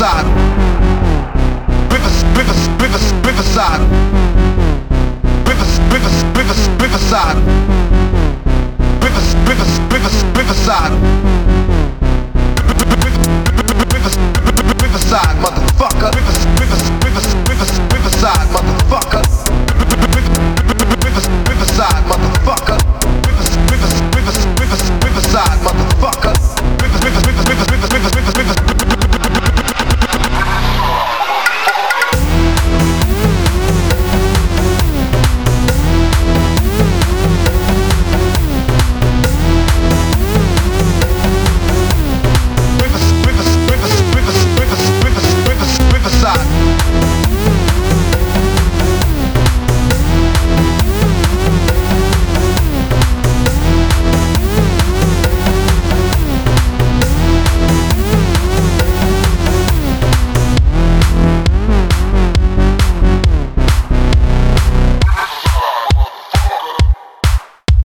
назад